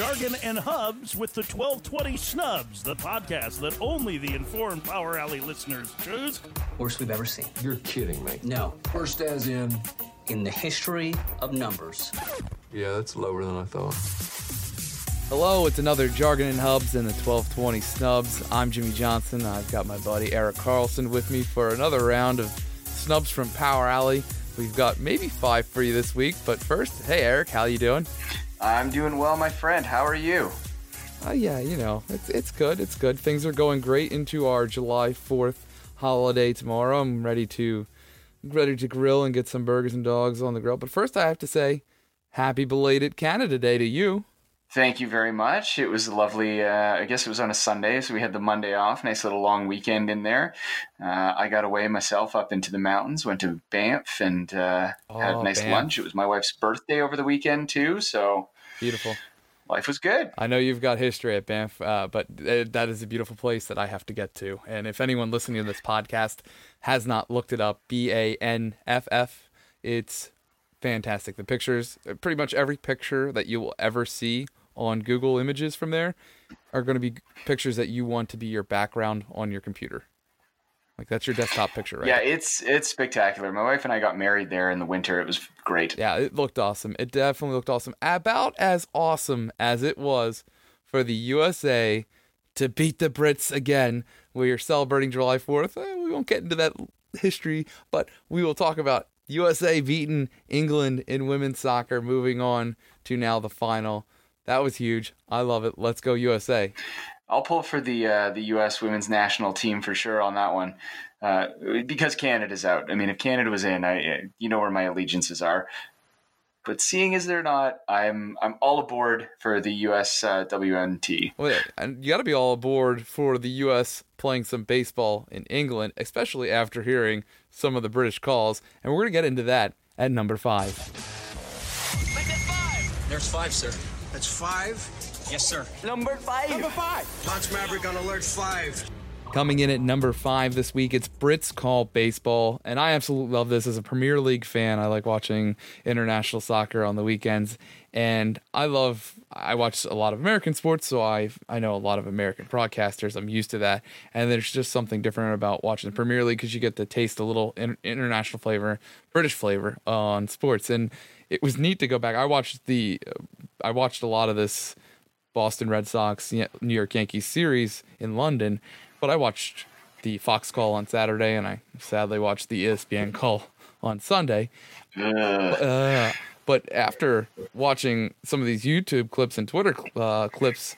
Jargon and Hubs with the 1220 Snubs, the podcast that only the informed Power Alley listeners choose. Worst we've ever seen. You're kidding me. No. Worst as in. In the history of numbers. Yeah, that's lower than I thought. Hello, it's another Jargon and Hubs and the 1220 Snubs. I'm Jimmy Johnson. I've got my buddy Eric Carlson with me for another round of snubs from Power Alley. We've got maybe five for you this week, but first, hey Eric, how you doing? I'm doing well, my friend. How are you? Uh, yeah, you know, it's it's good. It's good. Things are going great into our July 4th holiday tomorrow. I'm ready to ready to grill and get some burgers and dogs on the grill. But first, I have to say, happy belated Canada Day to you. Thank you very much. It was lovely. Uh, I guess it was on a Sunday, so we had the Monday off. Nice little long weekend in there. Uh, I got away myself up into the mountains, went to Banff, and uh, oh, had a nice Banff. lunch. It was my wife's birthday over the weekend too, so beautiful. Life was good. I know you've got history at Banff, uh, but that is a beautiful place that I have to get to. And if anyone listening to this podcast has not looked it up, B A N F F, it's fantastic. The pictures, pretty much every picture that you will ever see on Google Images from there are going to be pictures that you want to be your background on your computer. Like that's your desktop picture, right? Yeah, it's it's spectacular. My wife and I got married there in the winter. It was great. Yeah, it looked awesome. It definitely looked awesome. About as awesome as it was for the USA to beat the Brits again. We are celebrating July 4th. Eh, we won't get into that history, but we will talk about USA beating England in women's soccer, moving on to now the final. That was huge. I love it. Let's go USA. I'll pull for the uh, the U.S. women's national team for sure on that one, uh, because Canada's out. I mean, if Canada was in, I you know where my allegiances are. But seeing as they're not, I'm I'm all aboard for the U.S. Uh, WNT. Well, yeah, and you got to be all aboard for the U.S. playing some baseball in England, especially after hearing some of the British calls. And we're gonna get into that at number five. There's five, sir. That's five? Yes, sir. Number five. Number five. Launch Maverick on alert five. Coming in at number five this week, it's Brits Call Baseball. And I absolutely love this as a Premier League fan. I like watching international soccer on the weekends. And I love, I watch a lot of American sports, so I I know a lot of American broadcasters. I'm used to that. And there's just something different about watching the Premier League because you get to taste a little international flavor, British flavor on sports. And it was neat to go back. I watched the, I watched a lot of this Boston Red Sox New York Yankees series in London, but I watched the Fox call on Saturday, and I sadly watched the ESPN call on Sunday. Uh, but after watching some of these YouTube clips and Twitter uh, clips,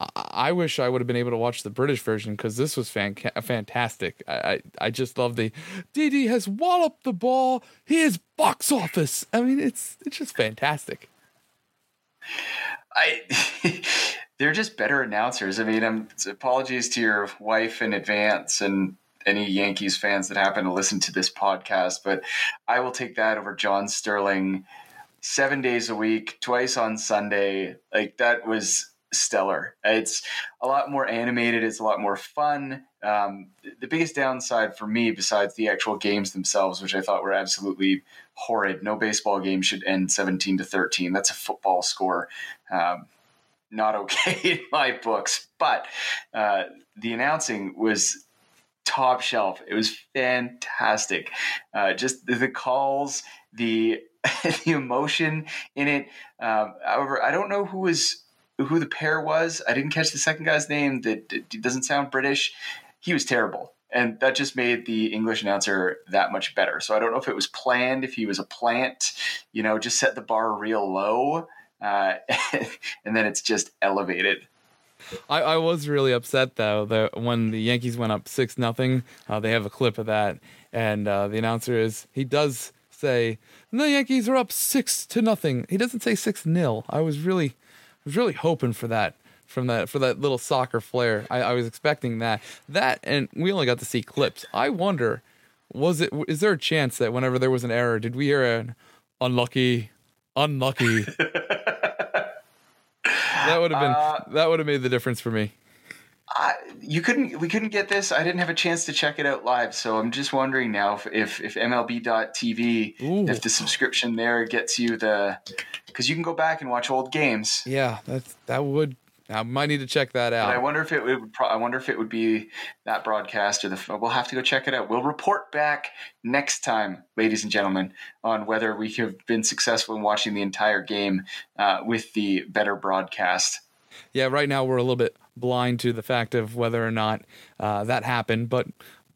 I-, wish I would have been able to watch the British version because this was fan- fantastic. I-, I I just love the Didi has walloped the ball. He is box office. I mean, it's it's just fantastic. I they're just better announcers. I mean, um, I'm apologies to your wife in advance and any Yankees fans that happen to listen to this podcast, but I will take that over John Sterling seven days a week, twice on Sunday. Like that was stellar. It's a lot more animated. It's a lot more fun. Um, the biggest downside for me, besides the actual games themselves, which I thought were absolutely horrid, no baseball game should end 17 to 13. That's a football score. Um, not okay in my books, but uh, the announcing was top shelf. It was fantastic. Uh, just the, the calls, the the emotion in it. Um, however, I don't know who was who the pair was. I didn't catch the second guy's name. That doesn't sound British. He was terrible. And that just made the English announcer that much better. So I don't know if it was planned, if he was a plant, you know, just set the bar real low, uh, and then it's just elevated. I, I was really upset though that when the Yankees went up six nothing, uh, they have a clip of that, and uh, the announcer is he does say the Yankees are up six to nothing. He doesn't say six nil. I was really was really hoping for that from that for that little soccer flair. I, I was expecting that. That and we only got to see clips. I wonder, was it is there a chance that whenever there was an error, did we hear an unlucky, unlucky? that would have been uh, that would have made the difference for me. I, you couldn't we couldn't get this. I didn't have a chance to check it out live, so I'm just wondering now if if, if MLB.TV Ooh. if the subscription there gets you the because you can go back and watch old games. Yeah, that's that would. I might need to check that But I wonder if it would. Pro- I wonder if it would be that broadcast or the. We'll have to go check it out. We'll report back next time, ladies and gentlemen, on whether we have been successful in watching the entire game uh, with the better broadcast. Yeah, right now we're a little bit blind to the fact of whether or not uh, that happened, but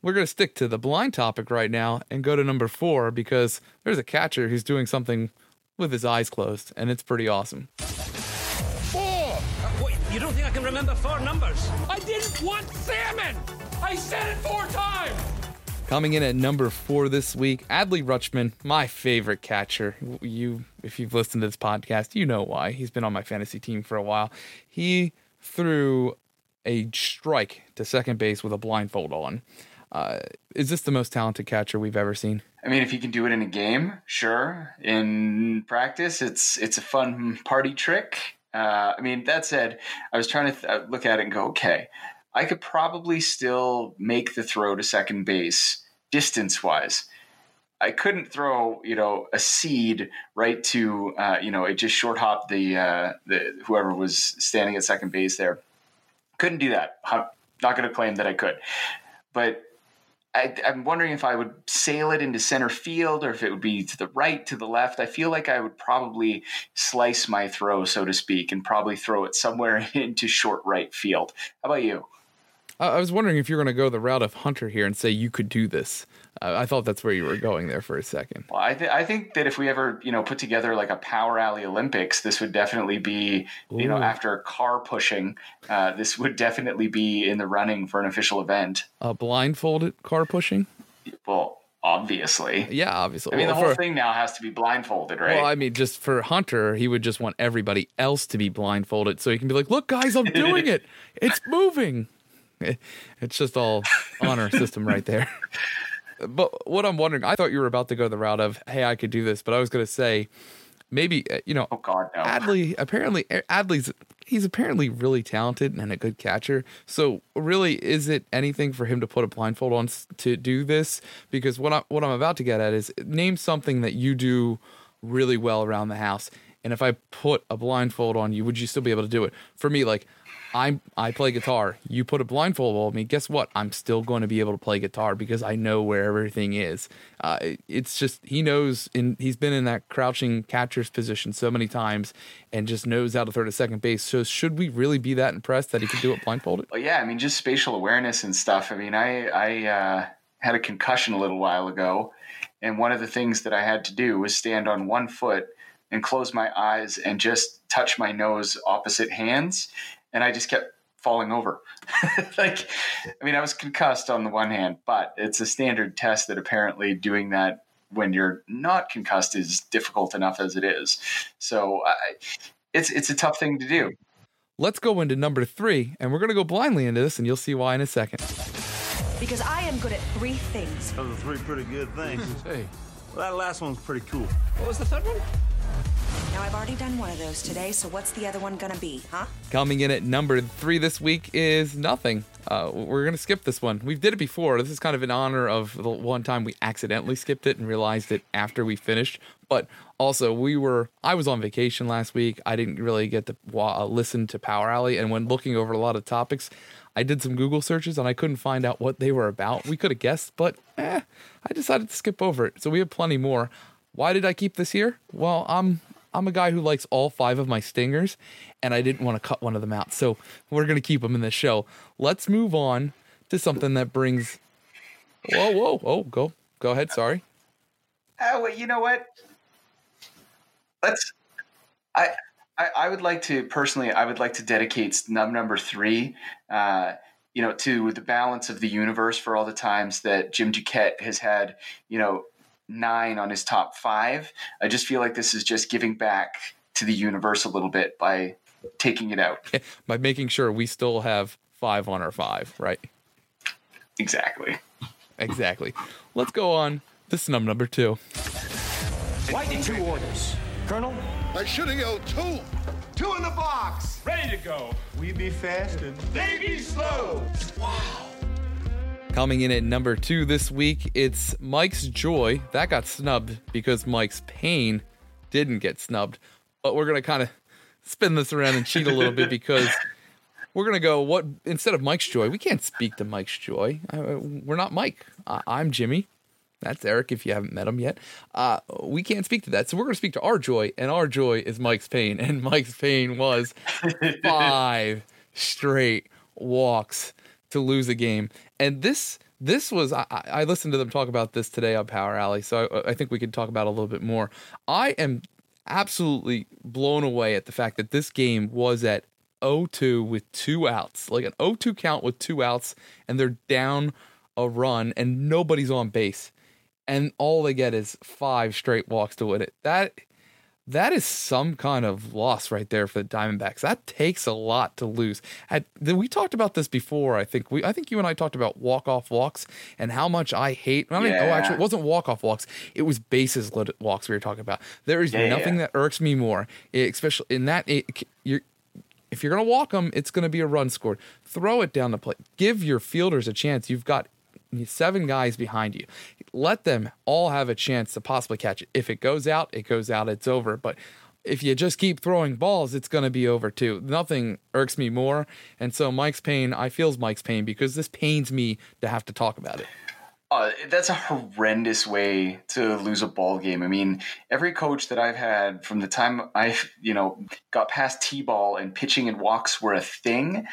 we're going to stick to the blind topic right now and go to number four because there's a catcher who's doing something with his eyes closed, and it's pretty awesome. Four! What, you don't think I can remember four numbers? I didn't want salmon! I said it four times! Coming in at number four this week, Adley Rutschman, my favorite catcher. You, if you've listened to this podcast, you know why. He's been on my fantasy team for a while. He threw a strike to second base with a blindfold on. Uh, is this the most talented catcher we've ever seen? I mean, if you can do it in a game, sure. In practice, it's it's a fun party trick. Uh, I mean, that said, I was trying to th- uh, look at it and go, okay, I could probably still make the throw to second base distance wise. I couldn't throw, you know, a seed right to, uh, you know, it just short hopped the uh, the whoever was standing at second base there. Couldn't do that. I'm not going to claim that I could, but I, I'm wondering if I would sail it into center field or if it would be to the right, to the left. I feel like I would probably slice my throw, so to speak, and probably throw it somewhere into short right field. How about you? I, I was wondering if you're going to go the route of Hunter here and say you could do this. Uh, I thought that's where you were going there for a second. Well, I, th- I think that if we ever, you know, put together like a Power Alley Olympics, this would definitely be, you know, after car pushing, uh, this would definitely be in the running for an official event. Uh, blindfolded car pushing? Well, obviously. Yeah, obviously. I mean, the whole for- thing now has to be blindfolded, right? Well, I mean, just for Hunter, he would just want everybody else to be blindfolded so he can be like, look, guys, I'm doing it. It's moving. It's just all honor system right there. But what I'm wondering, I thought you were about to go the route of, hey, I could do this, but I was going to say, maybe, uh, you know, oh God, no. Adley apparently Adley's he's apparently really talented and a good catcher. So really, is it anything for him to put a blindfold on to do this? Because what I what I'm about to get at is name something that you do really well around the house. And if I put a blindfold on you, would you still be able to do it? For me, like I I play guitar. You put a blindfold on me. Guess what? I'm still going to be able to play guitar because I know where everything is. Uh, it's just he knows, and he's been in that crouching catcher's position so many times, and just knows how to throw to second base. So should we really be that impressed that he can do it blindfolded? Well, yeah, I mean, just spatial awareness and stuff. I mean, I I uh, had a concussion a little while ago, and one of the things that I had to do was stand on one foot and close my eyes and just touch my nose opposite hands, and I just kept falling over. like, I mean, I was concussed on the one hand, but it's a standard test that apparently doing that when you're not concussed is difficult enough as it is. So, I, it's it's a tough thing to do. Let's go into number three, and we're gonna go blindly into this, and you'll see why in a second. Because I am good at three things. Those are three pretty good things. Hey, well, that last one's pretty cool. What was the third one? Now, I've already done one of those today, so what's the other one gonna be, huh? Coming in at number three this week is nothing. Uh, we're gonna skip this one. We did it before. This is kind of in honor of the one time we accidentally skipped it and realized it after we finished. But also, we were I was on vacation last week. I didn't really get to uh, listen to Power Alley, and when looking over a lot of topics, I did some Google searches and I couldn't find out what they were about. We could have guessed, but eh, I decided to skip over it. So we have plenty more. Why did I keep this here? Well, I'm I'm a guy who likes all five of my stingers, and I didn't want to cut one of them out. So we're gonna keep them in this show. Let's move on to something that brings. Whoa, whoa, oh, go, go ahead. Sorry. Oh, well, you know what? Let's. I, I I would like to personally. I would like to dedicate snub number three. Uh, you know, to the balance of the universe for all the times that Jim Duquette has had. You know, nine on his top five. I just feel like this is just giving back to the universe a little bit by taking it out. By making sure we still have five on our five, right? Exactly. Exactly. Let's go on This snub number two. Why did two orders? Colonel? I should have yelled two. Two in the box. Ready to go. We be fast and They be slow. Coming in at number two this week, it's Mike's Joy. That got snubbed because Mike's Pain didn't get snubbed. But we're going to kind of spin this around and cheat a little bit because we're going to go what instead of Mike's Joy, we can't speak to Mike's Joy. Uh, we're not Mike. I, I'm Jimmy. That's Eric if you haven't met him yet. Uh, we can't speak to that. So we're going to speak to our joy, and our joy is Mike's pain. And Mike's pain was five straight walks to lose a game. And this this was I, I listened to them talk about this today on Power Alley, so I, I think we could talk about a little bit more. I am absolutely blown away at the fact that this game was at 0-2 with two outs, like an 0-2 count with two outs, and they're down a run and nobody's on base, and all they get is five straight walks to win it. That that is some kind of loss right there for the Diamondbacks. That takes a lot to lose. At, we talked about this before. I think we, I think you and I talked about walk off walks and how much I hate. I mean, oh, actually, it wasn't walk off walks. It was bases loaded walks we were talking about. There is Yeah, nothing yeah. that irks me more, especially in that. It, you're if you're going to walk them, it's going to be a run scored. Throw it down the plate. Give your fielders a chance. You've got seven guys behind you. Let them all have a chance to possibly catch it. If it goes out, it goes out. It's over. But if you just keep throwing balls, it's going to be over too. Nothing irks me more. And so Mike's pain, I feels Mike's pain because this pains me to have to talk about it. Uh, that's a horrendous way to lose a ball game. I mean, every coach that I've had from the time I, you know, got past t-ball and pitching and walks were a thing,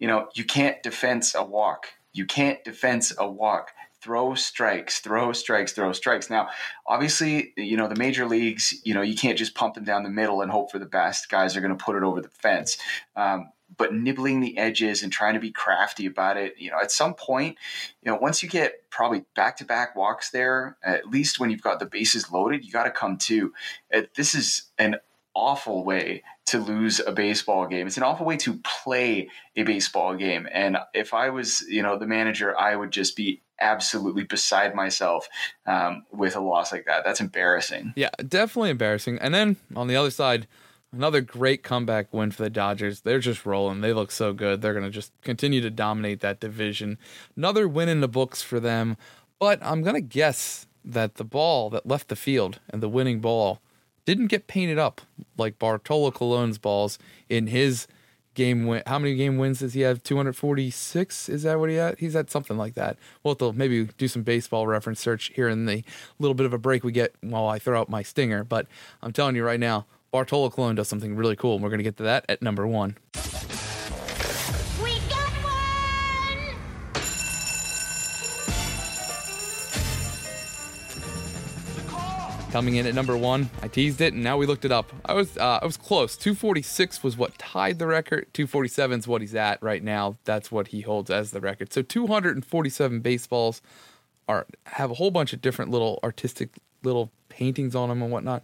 you know, you can't defense a walk. You can't defense a walk. Throw strikes, throw strikes, throw strikes. Now, obviously, you know, the major leagues, you know, you can't just pump them down the middle and hope for the best. Guys are going to put it over the fence. Um, but nibbling the edges and trying to be crafty about it, you know, at some point, you know, once you get probably back to back walks there, at least when you've got the bases loaded, you got to come to. Uh, This is an awful way to lose a baseball game. It's an awful way to play a baseball game. And if I was, you know, the manager, I would just be absolutely beside myself um, with a loss like that. That's embarrassing. Yeah, definitely embarrassing. And then on the other side, another great comeback win for the Dodgers. They're just rolling. They look so good. They're going to just continue to dominate that division. Another win in the books for them. But I'm going to guess that the ball that left the field and the winning ball didn't get painted up like Bartolo Colon's balls in his game win. How many game wins does he have? 246? Is that what he had? He's at something like that. We'll to maybe do some baseball reference search here in the little bit of a break we get while I throw out my stinger. But I'm telling you right now, Bartolo Colon does something really cool, and we're going to get to that at number one. Coming in at number one, I teased it, and now we looked it up. I was uh, I was close. 246 was what tied the record. 247 is what he's at right now. That's what he holds as the record. So 247 baseballs are have a whole bunch of different little artistic little paintings on them and whatnot.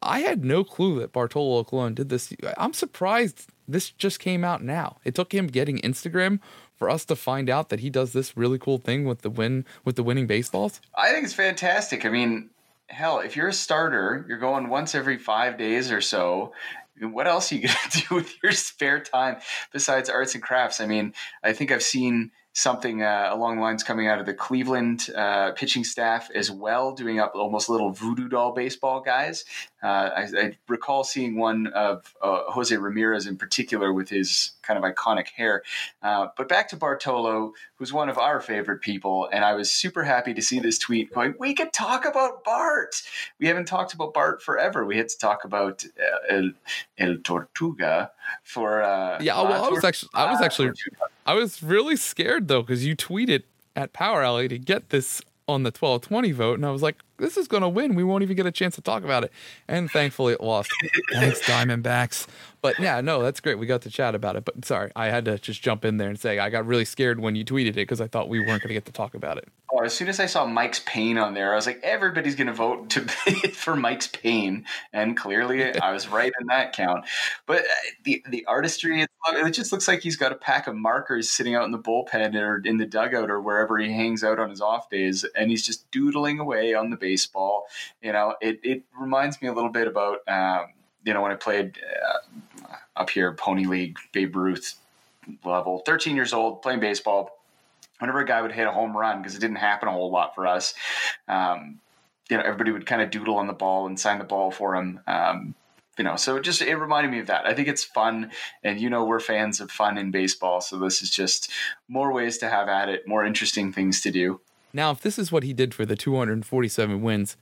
I had no clue that Bartolo Colon did this. I'm surprised this just came out now. It took him getting Instagram for us to find out that he does this really cool thing with the win with the winning baseballs. I think it's fantastic. I mean, hell, if you're a starter, you're going once every five days or so. What else are you going to do with your spare time besides arts and crafts? I mean, I think I've seen something uh, along the lines coming out of the Cleveland uh, pitching staff as well, doing up almost little voodoo doll baseball guys. Uh, I, I recall seeing one of uh, Jose Ramirez in particular with his kind of iconic hair. Uh, but back to Bartolo, who's one of our favorite people, and I was super happy to see this tweet going, "We could talk about Bart. We haven't talked about Bart forever. We had to talk about uh, El, El Tortuga for uh, Yeah, well, I was actually, I was actually, Tortuga. I was really scared though because you tweeted at Power Alley to get this on the 1220 vote, and I was like, this is going to win. We won't even get a chance to talk about it, and thankfully it lost. Thanks, Diamondbacks. But yeah, no, that's great. We got to chat about it. But sorry, I had to just jump in there and say I got really scared when you tweeted it because I thought we weren't going to get to talk about it. Oh, as soon as I saw Mike's Pain on there, I was like, everybody's going to vote to for Mike's Pain, and clearly I was right in that count. But uh, the the artistry, it, it just looks like he's got a pack of markers sitting out in the bullpen or in the dugout or wherever he hangs out on his off days, and he's just doodling away on the baseball. You know, it it reminds me a little bit about. Um, you know, when I played uh, up here, Pony League, Babe Ruth level, 13 years old, playing baseball. Whenever a guy would hit a home run, because it didn't happen a whole lot for us, um, you know, everybody would kind of doodle on the ball and sign the ball for him. Um, you know, so it just it reminded me of that. I think it's fun, and you know, we're fans of fun in baseball, so this is just more ways to have at it, more interesting things to do. Now, if this is what he did for the 247 wins,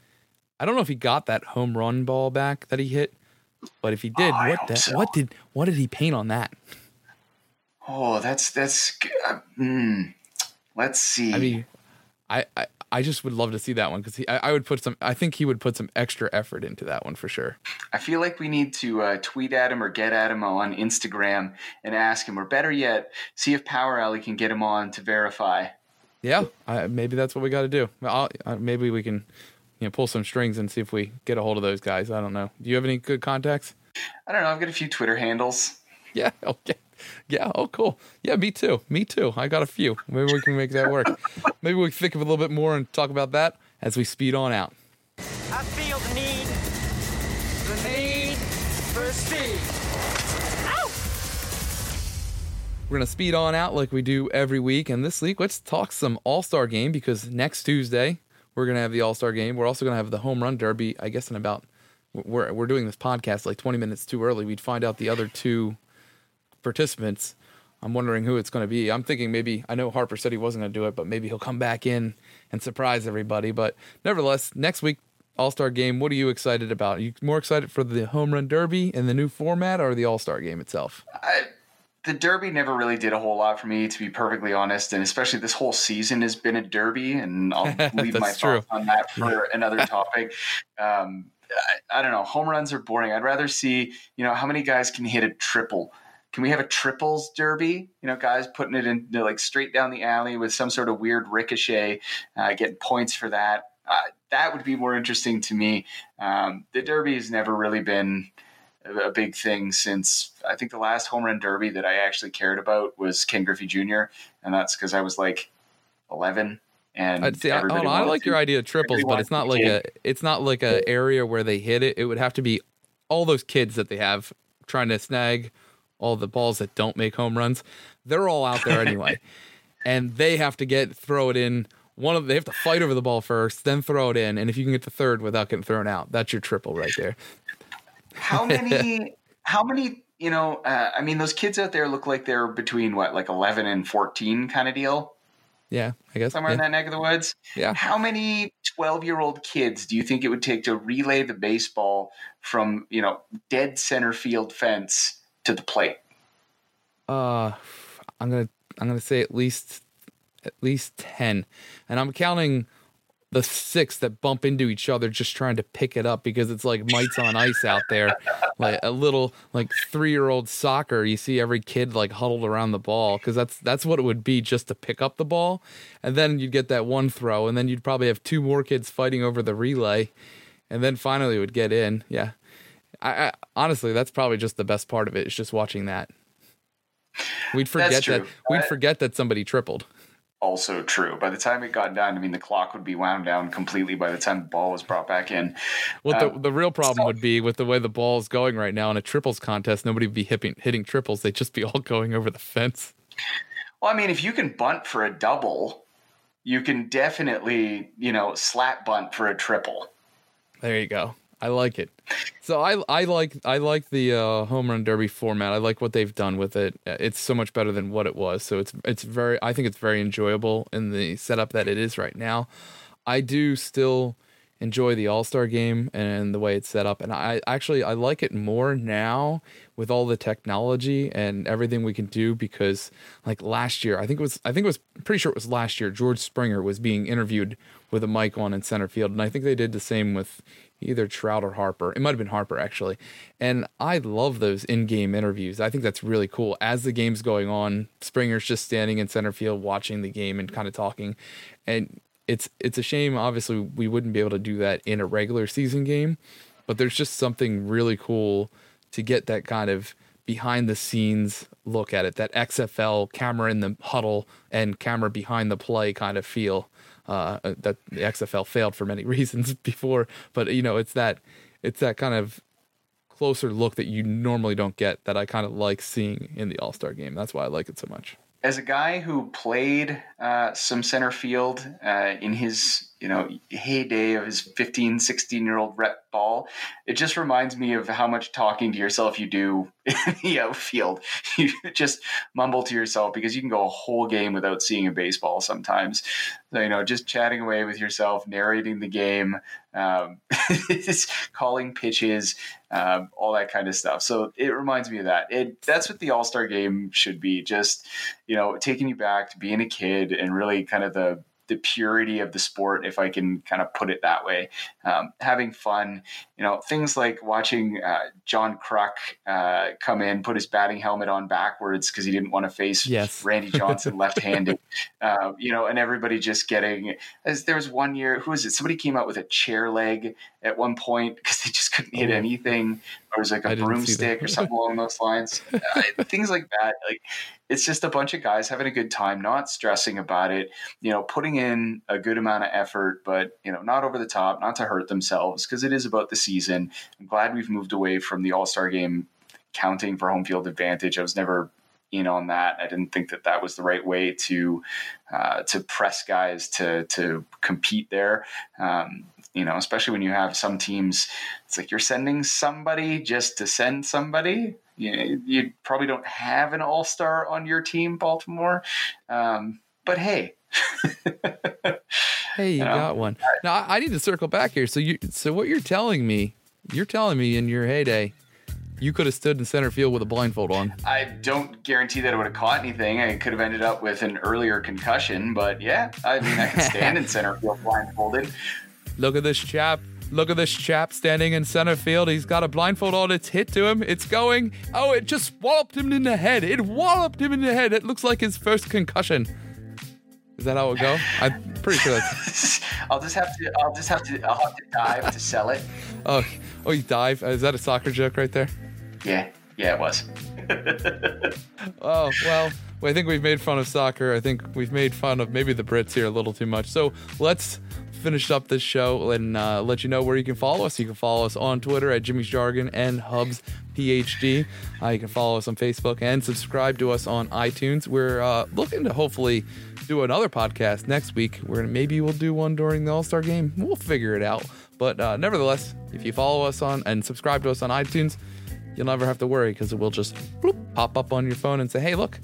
I don't know if he got that home run ball back that he hit, but if he did, Oh, what the, so. what did what did he paint on that? Oh, that's that's. Uh, mm, let's see. I mean, I I, I just would love to see that one because I, I would put some. I think he would put some extra effort into that one for sure. I feel like we need to uh, tweet at him or get at him on Instagram and ask him, or better yet, see if Power Alley can get him on to verify. Yeah, I, maybe that's what we got to do. I'll, uh, maybe we can, you know, pull some strings and see if we get a hold of those guys. I don't know. Do you have any good contacts? I don't know. I've got a few Twitter handles. Yeah. Okay. Yeah. Oh, cool. Yeah. Me too. Me too. I got a few. Maybe we can make that work. maybe we can think of a little bit more and talk about that as we speed on out. I feel the need, the need for speed. We're gonna speed on out like we do every week, and this week let's talk some All Star game because next Tuesday we're gonna have the All Star game. We're also gonna have the Home Run Derby. I guess in about we're we're doing this podcast like 20 minutes too early. We'd find out the other two participants. I'm wondering who it's gonna be. I'm thinking maybe I know Harper said he wasn't gonna do it, but maybe he'll come back in and surprise everybody. But nevertheless, next week All Star game. What are you excited about? Are you more excited for the Home Run Derby and the new format, or the All Star game itself? I, the Derby never really did a whole lot for me, to be perfectly honest. And especially this whole season has been a Derby, and I'll leave my true. thoughts on that for another topic. Um, I, I don't know. Home runs are boring. I'd rather see, you know, how many guys can hit a triple. Can we have a triples derby? You know, guys putting it in like straight down the alley with some sort of weird ricochet, uh, getting points for that. Uh, that would be more interesting to me. Um, the derby has never really been a big thing since I think the last home run derby that I actually cared about was Ken Griffey Jr. and that's because I was like 11 and I'd say, I, oh, on, I like your idea of triples, but it's not like a it's not like a area where they hit it. It would have to be all those kids that they have trying to snag all the balls that don't make home runs. They're all out there anyway, and they have to get throw it in. One of they have to fight over the ball first, then throw it in, and if you can get the third without getting thrown out, that's your triple right there. How many how many you know uh, i mean those kids out there look like they're between what like 11 and 14 kind of deal Yeah, I guess. somewhere in that neck of the woods Yeah. how many 12 year old kids do you think it would take to relay the baseball from you know dead center field fence to the plate Uh, I'm gonna I'm gonna say at least at least ten, and I'm counting the six that bump into each other just trying to pick it up because it's like mites on ice out there, like a little like three year old soccer. You see every kid like huddled around the ball because that's that's what it would be just to pick up the ball, and then you'd get that one throw, and then you'd probably have two more kids fighting over the relay, and then finally it would get in. Yeah, I, I honestly that's probably just the best part of it is just watching that. We'd forget that we'd forget that somebody tripled. Also true by the time it got done i mean the clock would be wound down completely by the time the ball was brought back in Well, Uh, the the real problem would be with the way the ball is going right now in a triples contest, nobody would be hitting hitting triples. They'd just be all going over the fence. Well, I mean, if you can bunt for a double, you can definitely, you know, slap bunt for a triple. There you go. I like it. So I I like I like the uh, home run derby format. I like what they've done with it. It's so much better than what it was. So it's it's very I think it's very enjoyable in the setup that it is right now. I do still enjoy the All Star game and the way it's set up, and I actually I like it more now with all the technology and everything we can do because like last year I think it was I think it was pretty sure it was last year George Springer was being interviewed with a mic on in center field, and I think they did the same with either Trout or Harper. It might have been Harper actually. And I love those in-game interviews. I think that's really cool. As the game's going on, Springer's just standing in center field watching the game and kind of talking. And it's it's a shame obviously we wouldn't be able to do that in a regular season game, but there's just something really cool to get that kind of behind the scenes look at it, that XFL camera in the huddle and camera behind the play kind of feel uh, that the XFL failed for many reasons before, but you know, it's that it's that kind of closer look that you normally don't get that I kind of like seeing in the All Star game. That's why I like it so much. As a guy who played uh, some center field uh, in his you know heyday of his 15 16 year old rep ball. It just reminds me of how much talking to yourself you do in the outfield. You just mumble to yourself because you can go a whole game without seeing a baseball sometimes. So, you know just chatting away with yourself narrating the game um, calling pitches um, all that kind of stuff. So it reminds me of that. It that's what the all-star game should be just you know taking you back to being a kid and really kind of the the purity of the sport, if I can kind of put it that way. Um, having fun, you know, things like watching uh, John Kruk uh, come in, put his batting helmet on backwards because he didn't want to face yes. Randy Johnson left-handed, uh, you know, and everybody just getting. As there was one year, who was it? Somebody came out with a chair leg at one point because they just couldn't hit oh. anything, or it was like a broomstick or something along those lines. Uh, things like that, like it's just a bunch of guys having a good time, not stressing about it, you know, putting in a good amount of effort, but, you know, not over the top, not to hurt themselves, because it is about the season. I'm glad we've moved away from the All Star game counting for home field advantage. I was never in on that. I didn't think that that was the right way to uh, to press guys to to compete there. Um, you know, especially when you have some teams, it's like you're sending somebody just to send somebody you you probably don't have an all star on your team, Baltimore. Um, but hey. hey, you, you know, got one. Now I, need to circle back here. So you, so what you're telling me, you're telling me in your heyday, you could have stood in center field with a blindfold on. I don't guarantee that I would have caught anything. I could have ended up with an earlier concussion, but yeah, I mean, I can stand in center field blindfolded. Look at this chap Look at this chap standing in center field. He's got a blindfold on. It's hit to him. It's going. Oh, it just walloped him in the head. It walloped him in the head. It looks like his first concussion. Is that how it go? I'm pretty sure that's. I'll just have to. I'll just have to. I'll have to dive to sell it. Oh, oh, you dive? Is that a soccer joke right there? Yeah, yeah, it was. oh well. I think we've made fun of soccer. I think we've made fun of maybe the Brits here a little too much. So let's finish up this show and uh, let you know where you can follow us. You can follow us on Twitter at Jimmy's Jargon and Hubs PhD. Uh, you can follow us on Facebook and subscribe to us on iTunes. We're uh, looking to hopefully do another podcast next week. Where maybe we'll do one during the All Star game. We'll figure it out. But uh, nevertheless, if you follow us on and subscribe to us on iTunes, you'll never have to worry because it will just bloop, pop up on your phone and say, "Hey, look,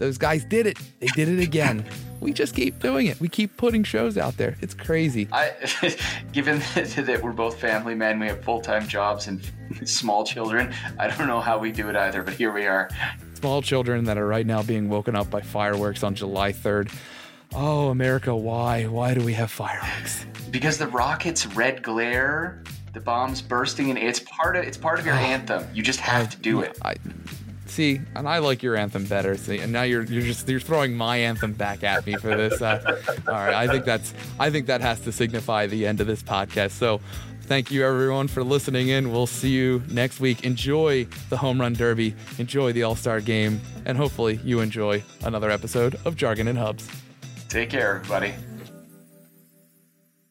those guys did it. They did it again." we just keep doing it. We keep putting shows out there. It's crazy. I, given that we're both family men, we have full time jobs and small children. I don't know how we do it either, but here we are. Small children that are right now being woken up by fireworks on July 3rd. Oh, America, why? Why do we have fireworks? Because the rockets' red glare, the bombs bursting, and it's part of it's part of your oh. anthem. You just have I, to do it. I, See, and I like your anthem better. See, and now you're you're just you're throwing my anthem back at me for this. Uh, all right, I think that's I think that has to signify the end of this podcast. So, thank you everyone for listening in. We'll see you next week. Enjoy the home run derby. Enjoy the All Star game, and hopefully you enjoy another episode of Jargon and Hubs. Take care, everybody.